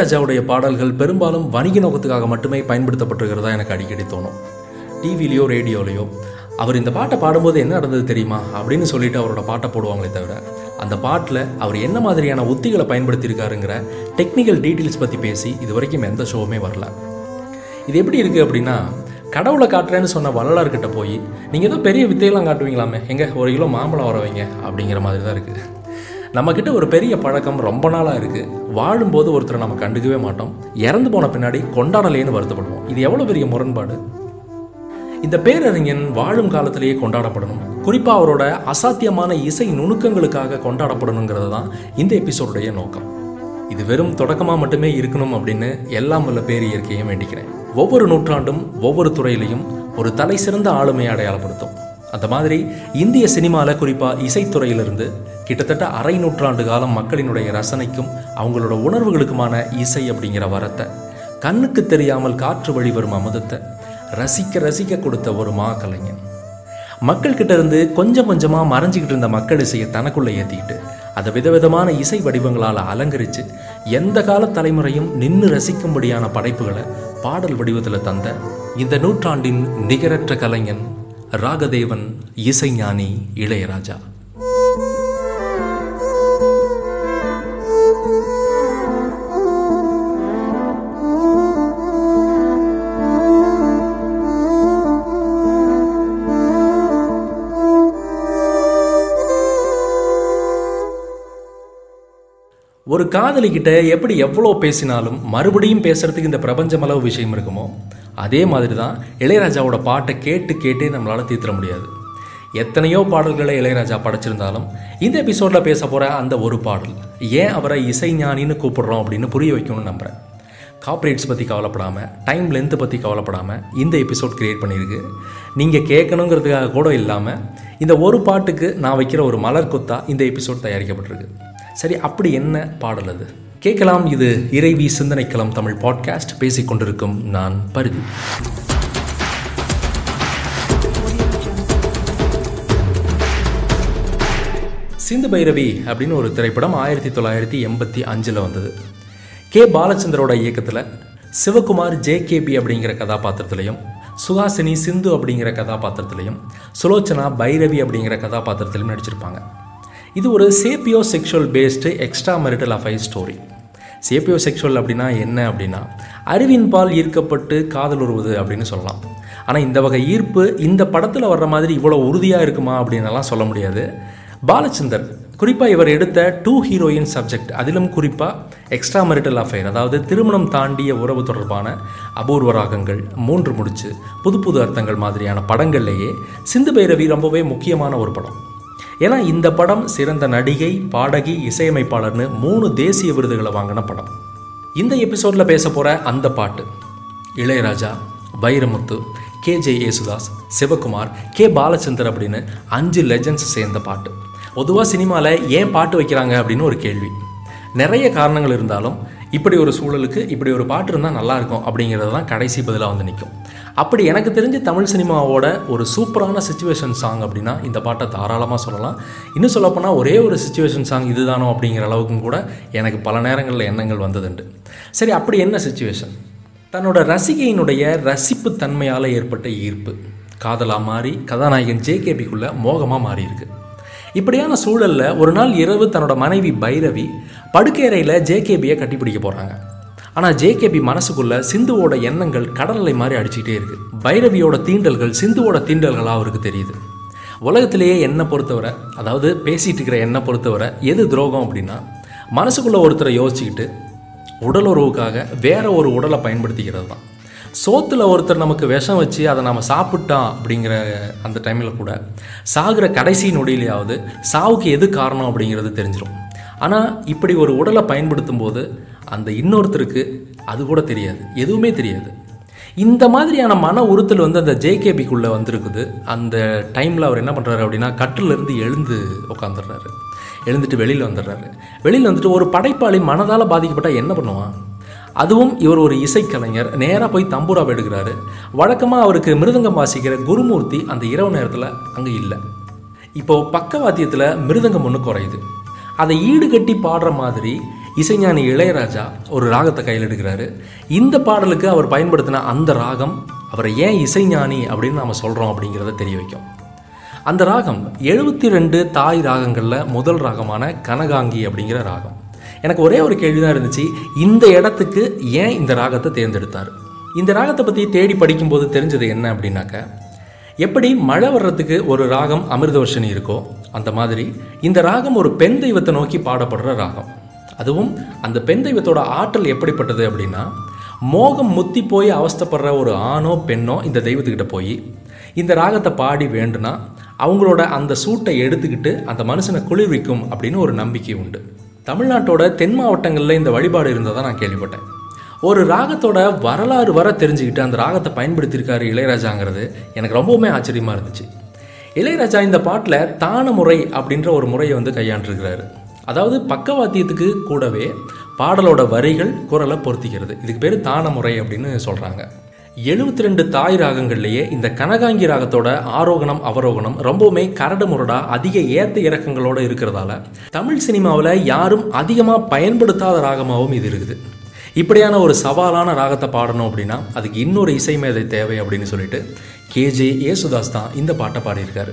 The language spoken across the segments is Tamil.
இளையராஜாவுடைய பாடல்கள் பெரும்பாலும் வணிக நோக்கத்துக்காக மட்டுமே பயன்படுத்தப்பட்டிருக்கிறதா எனக்கு அடிக்கடி தோணும். டிவிலேயோ ரேடியோலையோ. அவர் இந்த பாட்டை பாடும்போது என்ன நடந்தது தெரியுமா? அப்படின்னு சொல்லிட்டு அவரோட பாட்டை போடுவாங்களே தவிர அந்த பாட்டில் அவர் என்ன மாதிரியான உத்திகளை பயன்படுத்தியிருக்காருங்கிற டெக்னிக்கல் டீட்டெயில்ஸ் பற்றி பேசி இது வரைக்கும் எந்த ஷோவுமே வரல. இது எப்படி இருக்குது அப்படின்னா கடவுளை காட்டுறேன்னு சொன்ன வள்ளலார்கிட்ட போய் நீங்கள் ஏதோ பெரிய வித்தையெல்லாம் காட்டுவீங்களாமே. எங்கே ஒரு கிலோ மாம்பழம் வர வைங்க அப்படிங்கிற மாதிரி தான் இருக்குது நம்மக்கிட்ட ஒரு பெரிய பழக்கம் ரொம்ப நாளாக இருக்குது வாழும்போது ஒருத்தரை நம்ம கண்டுக்கவே மாட்டோம். இறந்து போன பின்னாடி கொண்டாடலேன்னு வருத்தப்படுவோம். இது எவ்வளோ பெரிய முரண்பாடு? இந்த பேரறிஞன் வாழும் காலத்திலேயே கொண்டாடப்படணும். குறிப்பாக அவரோட அசாத்தியமான இசை நுணுக்கங்களுக்காக கொண்டாடப்படணுங்கிறது தான் இந்த எபிசோடுடைய நோக்கம். இது வெறும் தொடக்கமாக மட்டுமே இருக்கணும் அப்படின்னு எல்லாம் வல்ல பேர் இயற்கையும் வேண்டிக்கிறேன். ஒவ்வொரு நூற்றாண்டும் ஒவ்வொரு துறையிலையும் ஒரு தலை சிறந்த ஆளுமையை அடையாளப்படுத்தும். அந்த மாதிரி இந்திய சினிமாவில் குறிப்பாக இசைத்துறையிலிருந்து கிட்டத்தட்ட அரை நூற்றாண்டு காலம் மக்களினுடைய ரசனைக்கும் அவங்களோட உணர்வுகளுக்குமான இசை அப்படிங்கிற வரத்தை. கண்ணுக்கு தெரியாமல் காற்று வழி வரும் அமுதத்தை ரசிக்க ரசிக்க கொடுத்த ஒரு மா கலைஞன் மக்கள்கிட்ட இருந்து கொஞ்சம் கொஞ்சமாக மறைஞ்சிக்கிட்டு இருந்த மக்கள் இசையை தனக்குள்ளே ஏற்றிக்கிட்டு அதை விதவிதமான இசை வடிவங்களால் அலங்கரித்து எந்த கால தலைமுறையும் நின்று ரசிக்கும்படியான படைப்புகளை பாடல் வடிவத்தில் தந்த இந்த நூற்றாண்டின் நிகரற்ற கலைஞன் ராகதேவன் இசைஞானி இளையராஜா. ஒரு காதலிக்கிட்ட எப்படி எவ்வளோ பேசினாலும் மறுபடியும் பேசுறதுக்கு இந்த பிரபஞ்சம் அளவு விஷயம் இருக்குமோ அதே மாதிரி தான் இளையராஜாவோட பாட்டை கேட்டு கேட்டே நம்மளால் தீர்த்திட முடியாது. எத்தனையோ பாடல்களை இளையராஜா படைச்சிருந்தாலும் இந்த எபிசோடில் பேச போகிற அந்த ஒரு பாடல் ஏன் அவரை இசைஞானின்னு கூப்பிடுறோம் அப்படின்னு புரிய வைக்கணும்னு நம்புகிறேன் காப்ரேட்ஸ் பற்றி கவலைப்படாமல் டைம் லென்த்து பற்றி கவலைப்படாமல் இந்த எபிசோட் க்ரியேட் பண்ணியிருக்கு. நீங்கள் கேட்கணுங்கிறதுக்காக கூட இல்லாமல் இந்த ஒரு பாட்டுக்கு நான் வைக்கிற ஒரு மலர் கொத்தா இந்த எபிசோட் தயாரிக்கப்பட்டிருக்கு. சரி அப்படி என்ன பாடல் அது? கேட்கலாம். இது இறைவி சிந்தனைக்களம் தமிழ் பாட்காஸ்ட். பேசிக்கொண்டிருக்கும் நான் பருதி. சிந்து பைரவி அப்படின்னு ஒரு திரைப்படம் ஆயிரத்தி தொள்ளாயிரத்தி எண்பத்தி அஞ்சில் வந்தது. கே. பாலச்சந்தரோட இயக்கத்தில் சிவகுமார் ஜேகேபி அப்படிங்கிற கதாபாத்திரத்திலையும் சுஹாசினி சிந்து அப்படிங்கிற கதாபாத்திரத்திலையும் சுலோச்சனா பைரவி அப்படிங்கிற கதாபாத்திரத்திலையும் நடிச்சிருப்பாங்க. இது ஒரு sapiosexual based extramarital affair story sapiosexual அப்படின்னா என்ன அப்படின்னா அறிவின் பால் ஈர்க்கப்பட்டு காதல் உருவது அப்படின்னு சொல்லலாம். ஆனால் இந்த வகை ஈர்ப்பு இந்த படத்தில் வர்ற மாதிரி இவ்வளோ உறுதியாக இருக்குமா அப்படின்னலாம் சொல்ல முடியாது. பாலச்சந்தர் குறிப்பாக இவர் எடுத்த டூ ஹீரோயின் சப்ஜெக்ட் அதிலும் குறிப்பாக எக்ஸ்ட்ரா மெரிட்டல் அஃபைர் அதாவது திருமணம் தாண்டிய உறவு தொடர்பான அபூர்வ ராகங்கள் மூன்று முடிச்சு புது புது அர்த்தங்கள் மாதிரியான படங்கள்லேயே சிந்து பைரவி ரொம்பவே முக்கியமான ஒரு படம். ஏன்னா இந்த படம் சிறந்த நடிகை பாடகி இசையமைப்பாளர்னு மூணு தேசிய விருதுகளை வாங்கின படம். இந்த எபிசோடில் பேச போகிற அந்த பாட்டு Ilaiyaraaja Vairamuthu K J Yesudas Sivakumar K Balachander அப்படின்னு அஞ்சு லெஜண்ட்ஸ் சேர்ந்த பாட்டு. பொதுவாக சினிமாவில் ஏன் பாட்டு வைக்கிறாங்க அப்படின்னு ஒரு கேள்வி. நிறைய காரணங்கள் இருந்தாலும் இப்படி ஒரு சூழலுக்கு இப்படி ஒரு பாட்டு இருந்தால் நல்லாயிருக்கும் அப்படிங்கிறது தான் கடைசி பதிலாக வந்து நிற்கும் அப்படி எனக்கு தெரிஞ்ச தமிழ் சினிமாவோட ஒரு சூப்பரான சுச்சுவேஷன் சாங் அப்படின்னா இந்த பாட்டை தாராளமாக சொல்லலாம். இன்னும் சொல்லப்போனால் ஒரே ஒரு சுச்சுவேஷன் சாங் இதுதானோ அப்படிங்கிற அளவுக்கும் கூட எனக்கு பல நேரங்களில் எண்ணங்கள் வந்ததுண்டு. சரி அப்படி என்ன சுச்சுவேஷன் தன்னோட ரசிகையினுடைய ரசிப்பு தன்மையால் ஏற்பட்ட ஈர்ப்பு. காதலாக மாறி கதாநாயகன் ஜேகேபிக்குள்ளே மோகமாக மாறியிருக்கு. இப்படியான சூழலில் ஒரு நாள் இரவு தன்னோட மனைவி பைரவி படுக்கையறையில் ஜேகேபியை கட்டிப்பிடிக்க போகிறாங்க ஆனால் ஜேகேபி மனசுக்குள்ள சிந்துவோட எண்ணங்கள் கடலலை மாதிரி அடிச்சுக்கிட்டே இருக்கு. பைரவியோட தீண்டல்கள் சிந்துவோட தீண்டல்களாக அவருக்கு தெரியுது. உலகத்திலேயே என்னை பொறுத்தவரை அதாவது பேசிகிட்டு இருக்கிற என்னை பொறுத்தவரை எது துரோகம் அப்படின்னா மனசுக்குள்ளே ஒருத்தரை யோசிச்சுக்கிட்டு உடல் உறவுக்காக வேற ஒரு உடலை பயன்படுத்திக்கிறது தான். சோத்தில் ஒருத்தர் நமக்கு விஷம் வச்சு அதை நம்ம சாப்பிட்டோம் அப்படிங்கிற அந்த டைமில் கூட சாகிற கடைசி நொடியிலையாவது சாவுக்கு எது காரணம் அப்படிங்கிறது தெரிஞ்சிடும் ஆனால் இப்படி ஒரு உடலை பயன்படுத்தும் போது அந்த இன்னொருத்தருக்கு அது கூட தெரியாது. எதுவுமே தெரியாது. இந்த மாதிரியான மன உறுத்தல் வந்து அந்த ஜேகேபிக்குள்ளே வந்திருக்குது. அந்த டைமில் அவர் என்ன பண்ணுறாரு அப்படின்னா கட்டிலேருந்து எழுந்து உட்காந்துடுறாரு எழுந்துட்டு வெளியில் வந்துடுறாரு. வெளியில் வந்துட்டு ஒரு படைப்பாளி மனதால் பாதிக்கப்பட்டால் என்ன பண்ணுவான்? அதுவும் இவர் ஒரு இசைக்கலைஞர். நேராக போய் தம்பூராவை எடுக்கிறாரு வழக்கமாக அவருக்கு மிருதங்கம் வாசிக்கிற குருமூர்த்தி அந்த இரவு நேரத்தில் அங்கே இல்லை. இப்போது பக்கவாத்தியத்தில் மிருதங்கம் ஒன்று குறையுது. அதை ஈடுகட்டி பாடுற மாதிரி இசைஞானி இளையராஜா ஒரு ராகத்தை கையில் எடுக்கிறாரு. இந்த பாடலுக்கு அவர் பயன்படுத்தின அந்த ராகம் அவரை ஏன் இசைஞானி அப்படின்னு நாம் சொல்கிறோம் அப்படிங்கிறத தெரிய வைக்கும். அந்த ராகம் எழுபத்தி ரெண்டு தாய் ராகங்களில் முதல் ராகமான கனகாங்கி அப்படிங்கிற ராகம். எனக்கு ஒரே ஒரு கேள்வி தான் இருந்துச்சு. இந்த இடத்துக்கு ஏன் இந்த ராகத்தை தேர்ந்தெடுத்தார்? இந்த ராகத்தை பற்றி தேடி படிக்கும்போது தெரிஞ்சது என்ன அப்படின்னாக்க எப்படி மழை வர்றதுக்கு ஒரு ராகம் அமிர்தவர்ஷினி இருக்கோ அந்த மாதிரி இந்த ராகம் ஒரு பெண் தெய்வத்தை நோக்கி பாடப்படுற ராகம். அதுவும் அந்த பெண் தெய்வத்தோட ஆற்றல் எப்படிப்பட்டது அப்படின்னா மோகம் முத்தி போய் அவஸ்தைப்படுற ஒரு ஆணோ பெண்ணோ இந்த தெய்வத்துக்கிட்ட போய் இந்த ராகத்தை பாடி வேண்டுனா அவங்களோட அந்த சூட்டை எடுத்துக்கிட்டு அந்த மனுஷனை குளிர்விக்கும் அப்படின்னு ஒரு நம்பிக்கை உண்டு. தமிழ்நாட்டோட தென் மாவட்டங்களில் இந்த வழிபாடு இருந்ததாக நான் கேள்விப்பட்டேன். ஒரு ராகத்தோட வரலாறு வர தெரிஞ்சுக்கிட்டு அந்த ராகத்தை பயன்படுத்தியிருக்காரு இளையராஜாங்கிறது எனக்கு ரொம்பவுமே ஆச்சரியமாக இருந்துச்சு. இளையராஜா இந்த பாட்டில் தான முறை அப்படின்ற ஒரு முறையை வந்து கையாண்டிருக்கிறாரு. அதாவது பக்கவாத்தியத்துக்கு கூடவே பாடலோட வரிகள் குரலை பொருத்திக்கிறது. இதுக்கு பேர் தான முறை அப்படின்னு சொல்கிறாங்க எழுபத்தி ரெண்டு தாய் ராகங்கள்லேயே இந்த கனகாங்கி ராகத்தோட ஆரோகணம் அவரோகணம் ரொம்பவுமே கரடு முரடா அதிக ஏத்த இறக்கங்களோடு இருக்கிறதால தமிழ் சினிமாவில் யாரும் அதிகமாக பயன்படுத்தாத ராகமாகவும் இது இருக்குது. இப்படியான ஒரு சவாலான ராகத்தை பாடணும் அப்படின்னா அதுக்கு இன்னொரு இசை மேதை தேவை அப்படின்னு சொல்லிட்டு கேஜே ஏசுதாஸ் தான் இந்த பாட்டை பாடியிருக்காரு.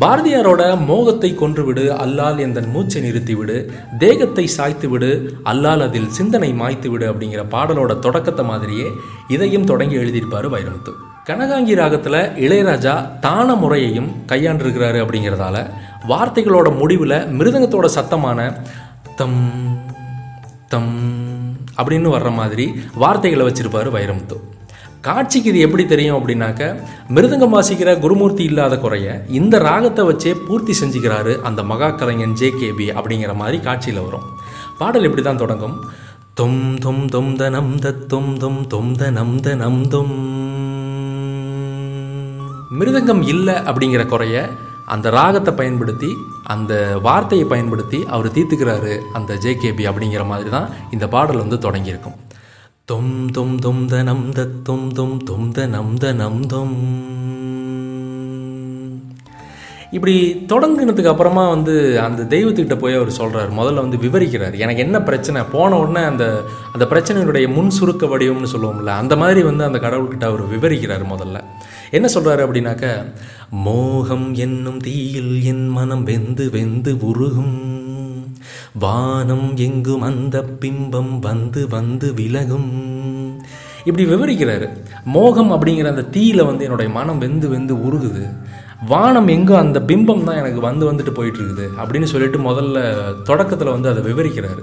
பாரதியாரோட மோகத்தை கொன்றுவிடு அல்லால் எந்தன் மூச்சை நிறுத்திவிடு தேகத்தை சாய்த்து விடு அல்லால் அதில் சிந்தனை மாய்த்து விடு அப்படிங்கிற பாடலோட தொடக்கத்தை மாதிரியே இதையும் தொடங்கி எழுதியிருப்பார் வைரமுத்து. கனகாங்கி ராகத்தில் இளையராஜா தான முறையையும் கையாண்டிருக்கிறாரு அப்படிங்கிறதால வார்த்தைகளோட முடிவில் மிருதங்கத்தோட சத்தமான தம் தம் அப்படின்னு வர்ற மாதிரி வார்த்தைகளை வச்சிருப்பாரு வைரமுத்து. காட்சிக்கு இது எப்படி தெரியும் அப்படின்னாக்க மிருதங்கம் வாசிக்கிற குருமூர்த்தி இல்லாத குறைய இந்த ராகத்தை வச்சே பூர்த்தி செஞ்சுக்கிறாரு அந்த மகா கலைஞன் ஜே கேபி அப்படிங்கிற மாதிரி காட்சியில் வரும். பாடல் இப்படி தான் தொடங்கும்? தொம் தொம் தொம் தனம் தத்தும் தொம் தொம் த நம் தொம். மிருதங்கம் இல்லை அப்படிங்கிற குறைய அந்த ராகத்தை பயன்படுத்தி அந்த வார்த்தையை பயன்படுத்தி அவர் தீர்த்துக்கிறாரு அந்த ஜேகேபி அப்படிங்கிற மாதிரி தான் இந்த பாடல் வந்து தொடங்கியிருக்கும். தொம் தொம் தொம் தனம் தத்தும் தொம் தொம் த நம் தொம். இப்படி தொடங்கினதுக்கு அப்புறமா வந்து அந்த தெய்வத்துக்கிட்ட போய் அவர் சொல்கிறார் முதல்ல வந்து விவரிக்கிறார். எனக்கு என்ன பிரச்சனை? போன உடனே அந்த அந்த பிரச்சனையினுடைய முன் சுருக்க வடிவம்னு சொல்லுவோம்ல அந்த மாதிரி வந்து அந்த கடவுள்கிட்ட அவர் விவரிக்கிறார் முதல்ல. என்ன சொல்கிறாரு அப்படின்னாக்க மோகம் என்னும் தீயில் என் மனம் வெந்து வெந்து உருகும். வானம் எங்கும் அந்த பிம்பம் வந்து வந்து விலகும். இப்படி விவரிக்கிறாரு. மோகம் அப்படிங்கிற அந்த தீயில வந்து என்னுடைய மனம் வெந்து வெந்து உருகுது. வானம் எங்கோ அந்த பிம்பம் தான் எனக்கு வந்து வந்துட்டு போயிட்டு இருக்குது அப்படின்னு சொல்லிட்டு முதல்ல தொடக்கத்தில் வந்து அதை விவரிக்கிறாரு.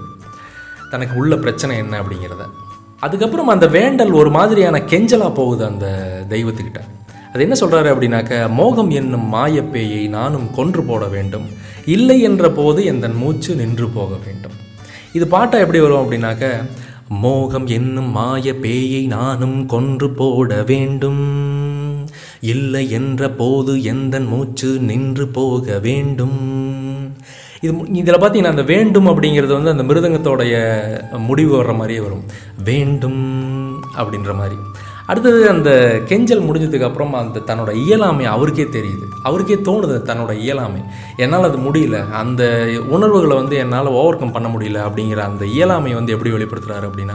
தனக்கு உள்ள பிரச்சனை என்ன அப்படிங்கிறத. அதுக்கப்புறம் அந்த வேண்டல் ஒரு மாதிரியான கெஞ்சலாக போகுது அந்த தெய்வத்துக்கிட்ட. அது என்ன சொல்கிறாரு அப்படின்னாக்க மோகம் என்னும் மாயப்பேயை நானும் கொன்று போட வேண்டும். இல்லை என்ற போது என் மூச்சு நின்று போக வேண்டும். இது பாட்டை எப்படி வரும் அப்படின்னாக்க மோகம் என்னும் மாய பேயை நானும் கொன்று போட வேண்டும். இல்லை என்ற போது எந்த மூச்சு நின்று போக வேண்டும். இது இதில் பார்த்தீங்கன்னா அந்த வேண்டும் அப்படிங்கிறது வந்து அந்த மிருதங்கத்தோடைய முடிவு வர்ற மாதிரியே வரும். வேண்டும் அப்படின்ற மாதிரி. அடுத்தது அந்த கெஞ்சல் முடிஞ்சதுக்கப்புறம் அந்த தன்னோட இயலாமை அவருக்கே தெரியுது. அவருக்கே தோணுது தன்னோட இயலாமை. என்னால் அது முடியல. அந்த உணர்வுகளை வந்து என்னால் ஓவர் கம் பண்ண முடியல அப்படிங்கிற அந்த இயலாமை வந்து எப்படி வெளிப்படுத்துகிறாரு அப்படின்னா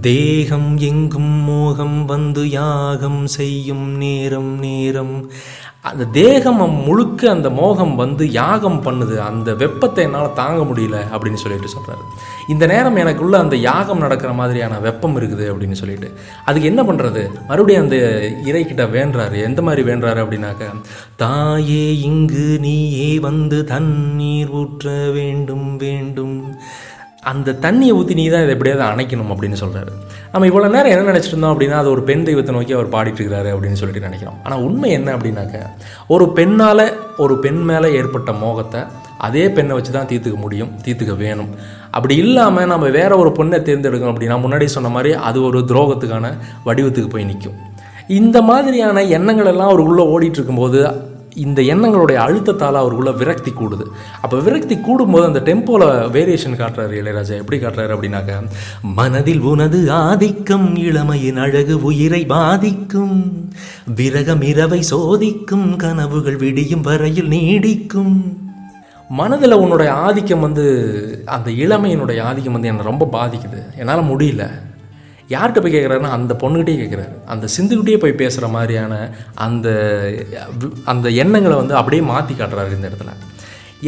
தேகம் எங்கும் மோகம் வந்து யாகம் செய்யும் நேரம் நேரம். அந்த தேகம் முழுக்க அந்த மோகம் வந்து யாகம் பண்ணுது. அந்த வெப்பத்தை என்னால் தாங்க முடியல அப்படின்னு சொல்லிட்டு சொல்கிறாரு இந்த நேரம் எனக்குள்ள அந்த யாகம் நடக்கிற மாதிரியான வெப்பம் இருக்குது அப்படின்னு சொல்லிட்டு. அதுக்கு என்ன பண்ணுறது மறுபடியும் அந்த இறைக்கிட்ட வேண்டுறாரு. எந்த மாதிரி வேண்டுறாரு அப்படின்னாக்க தாயே இங்கு நீயே வந்து தண்ணீர் ஊற்ற வேண்டும் வேண்டும். அந்த தண்ணியை ஊற்றி நீ தான் இதை எப்படியாவது அணைக்கணும் அப்படின்னு சொல்கிறாரு நம்ம இவ்வளோ நேரம் என்ன நினச்சிட்டு இருந்தோம் அப்படின்னா அது ஒரு பெண் தெய்வத்தை நோக்கி அவர் பாடிட்டு இருக்காரு அப்படின்னு சொல்லிட்டு நினைக்கிறோம். ஆனால் உண்மை என்ன அப்படின்னாக்க ஒரு பெண்ணால் ஒரு பெண் மேலே ஏற்பட்ட மோகத்தை அதே பெண்ணை வச்சு தான் தீர்த்துக்க முடியும் தீர்த்துக்க வேணும். அப்படி இல்லாமல் நம்ம வேற ஒரு பொண்ணை தேர்ந்தெடுக்கணும் அப்படின்னா முன்னாடி சொன்ன மாதிரி அது ஒரு துரோகத்துக்கான வடிவத்துக்கு போய் நிற்கும் இந்த மாதிரியான எண்ணங்கள் எல்லாம் அவருக்குள்ளே ஓடிட்டு இருக்கும்போது இந்த எண்ணங்களுடைய அழுத்தத்தால் அவருக்குள்ள விரக்தி கூடுது. அப்போ விரக்தி கூடும்போது அந்த டெம்போல வேரியேஷன் காட்டுறாரு இளையராஜா. எப்படி காட்டுறாரு அப்படின்னாக்க மனதில் உனது ஆதிக்கம் இளமையின் அழகு உயிரை பாதிக்கும். விரகம் இரவை சோதிக்கும். கனவுகள் விடியும் வரையில் நீடிக்கும். மனதில் உன்னுடைய ஆதிக்கம் வந்து அந்த இளமையினுடைய ஆதிக்கம் வந்து என்னை ரொம்ப பாதிக்குது. என்னால் முடியல. யார்கிட்ட போய் கேட்குறாருன்னா அந்த பொண்ணுகிட்டே கேட்குறாரு அந்த சிந்துக்கிட்டே போய் பேசுகிற மாதிரியான அந்த அந்த எண்ணங்களை வந்து அப்படியே மாற்றி காட்டுறாரு இந்த இடத்துல.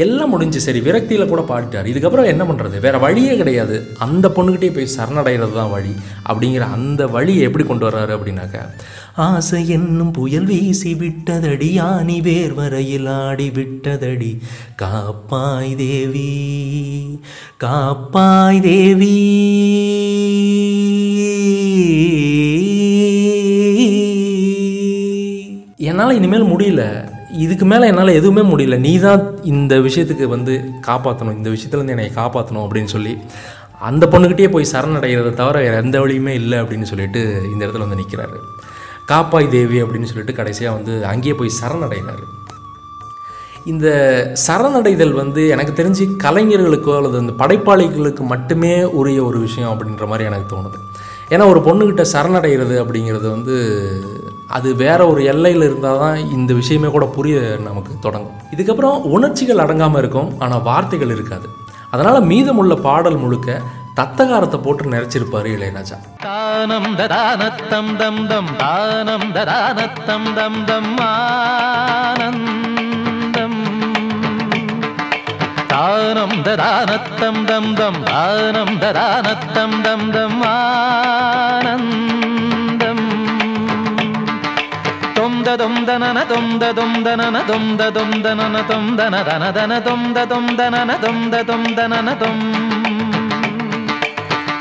எல்லாம் முடிஞ்சு சரி விரக்தியில் கூட பாடிட்டார். இதுக்கப்புறம் என்ன பண்ணுறது வேறு வழியே கிடையாது. அந்த பொண்ணுக்கிட்டே போய் சரணடைகிறது தான் வழி. அப்படிங்கிற அந்த வழியை எப்படி கொண்டு வர்றாரு அப்படின்னாக்க ஆசை என்னும் புயல் வீசி விட்டதடி ஆணி வேர் வரையில் ஆடி விட்டதடி காப்பாய் தேவி காப்பாய் தேவி. என்னால் இனிமேல் முடியல. இதுக்கு மேலே என்னால் எதுவுமே முடியல. நீ தான் இந்த விஷயத்துக்கு வந்து காப்பாற்றணும் இந்த விஷயத்துலேருந்து என்னை காப்பாற்றணும் அப்படின்னு சொல்லி அந்த பொண்ணுக்கிட்டே போய் சரணடைகிறத தவிர வேறு எந்த வழியுமே இல்லை அப்படின்னு சொல்லிட்டு இந்த இடத்துல வந்து நிற்கிறாரு காப்பாய் தேவி அப்படின்னு சொல்லிட்டு கடைசியாக வந்து அங்கேயே போய் சரணடைகிறாரு. இந்த சரணடைதல் வந்து எனக்கு தெரிஞ்சு கலைஞர்களுக்கோ அல்லது அந்த படைப்பாளிகளுக்கு மட்டுமே உரிய ஒரு விஷயம் அப்படின்ற மாதிரி எனக்கு தோணுது. ஏன்னா ஒரு பொண்ணுக்கிட்ட சரணடைகிறது அப்படிங்கிறது வந்து அது வேற ஒரு எல்லையில் இருந்தால் தான் இந்த விஷயமே கூட புரிய நமக்கு தொடங்கும். இதுக்கப்புறம் உணர்ச்சிகள் அடங்காமல் இருக்கும் ஆனால் வார்த்தைகள் இருக்காது. அதனால் மீதமுள்ள பாடல் முழுக்க தத்தகாரத்தை போட்டு நிறைச்சிருப்பாரு இளையராஜா. தானம் ததானத்தம் தம் தம் தானம் ததானத்தம் தம் தம் ஆனந்தம். தானம் ததானத்தம் தம் தம் தானம் ததானத்தம் தம் தம் ஆனந்தம். தொந்த தொந்தனன தொந்த தொந்தனன தொந்த தொந்தனன தொந்தன தன தன தொந்த தொந்தனன தொந்த தொந்தனன தொம்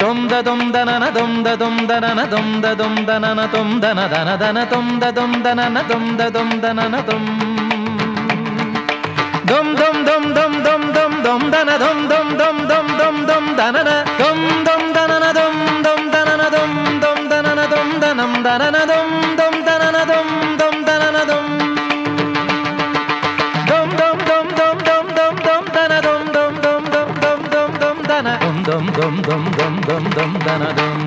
தொந்த தொந்தனன தொந்த தொந்தனன தொந்த தொந்தனன தொந்தன தன தன தொந்த தொந்தனன தொந்த தொந்தனன தொம் தொம் தொம் தொம் தொம் தொம் தொம் தொம் தன தொம் தொம் தொம் தொம் தொம் தொம் தனன தொம் dum தனதும்.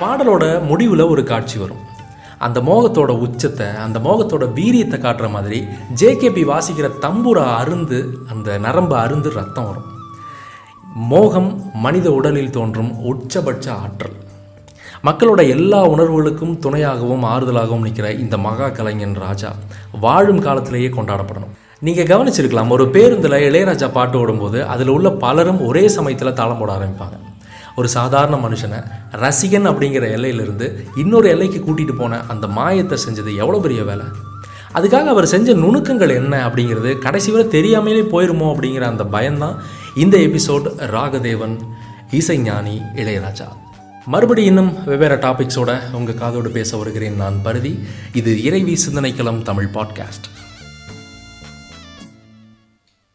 பாடலோட முடிவில் ஒரு காட்சி வரும். அந்த மோகத்தோட உச்சத்தை அந்த மோகத்தோட வீரியத்தை காட்டுற மாதிரி ஜேகேபி வாசிக்கிற தம்புரா அருந்து அந்த நரம்பு அருந்து ரத்தம் வரும். மோகம் மனித உடலில் தோன்றும் உச்சபட்ச ஆற்றல். மக்களோட எல்லா உணர்வுகளுக்கும் துணையாகவும் ஆறுதலாகவும் நிற்கிற இந்த மகா கலைஞன் ராஜா வாழும் காலத்திலேயே கொண்டாடப்படணும். நீங்கள் கவனிச்சிருக்கலாம் ஒரு பேருந்தில் இளையராஜா பாட்டு ஓடும்போது அதில் உள்ள பலரும் ஒரே சமயத்தில் தாளம் போட ஆரம்பிப்பாங்க. ஒரு சாதாரண மனுஷனை ரசிகன் அப்படிங்கிற எல்லையிலிருந்து இன்னொரு எல்லைக்கு கூட்டிகிட்டு போன அந்த மாயத்தை செஞ்சது எவ்வளோ பெரிய வேலை? அதுக்காக அவர் செஞ்ச நுணுக்கங்கள் என்ன அப்படிங்கிறது கடைசி வரை தெரியாமலே போயிருமோ அப்படிங்கிற அந்த பயம்தான் இந்த எபிசோட் ராகதேவன் இசைஞானி இளையராஜா. மறுபடி இன்னும் வெவ்வேறு டாபிக்ஸோட உங்கள் காதோடு பேச வருகிறேன் நான் பருதி. இது இறைவி சிந்தனைக்களம் தமிழ் பாட்காஸ்ட்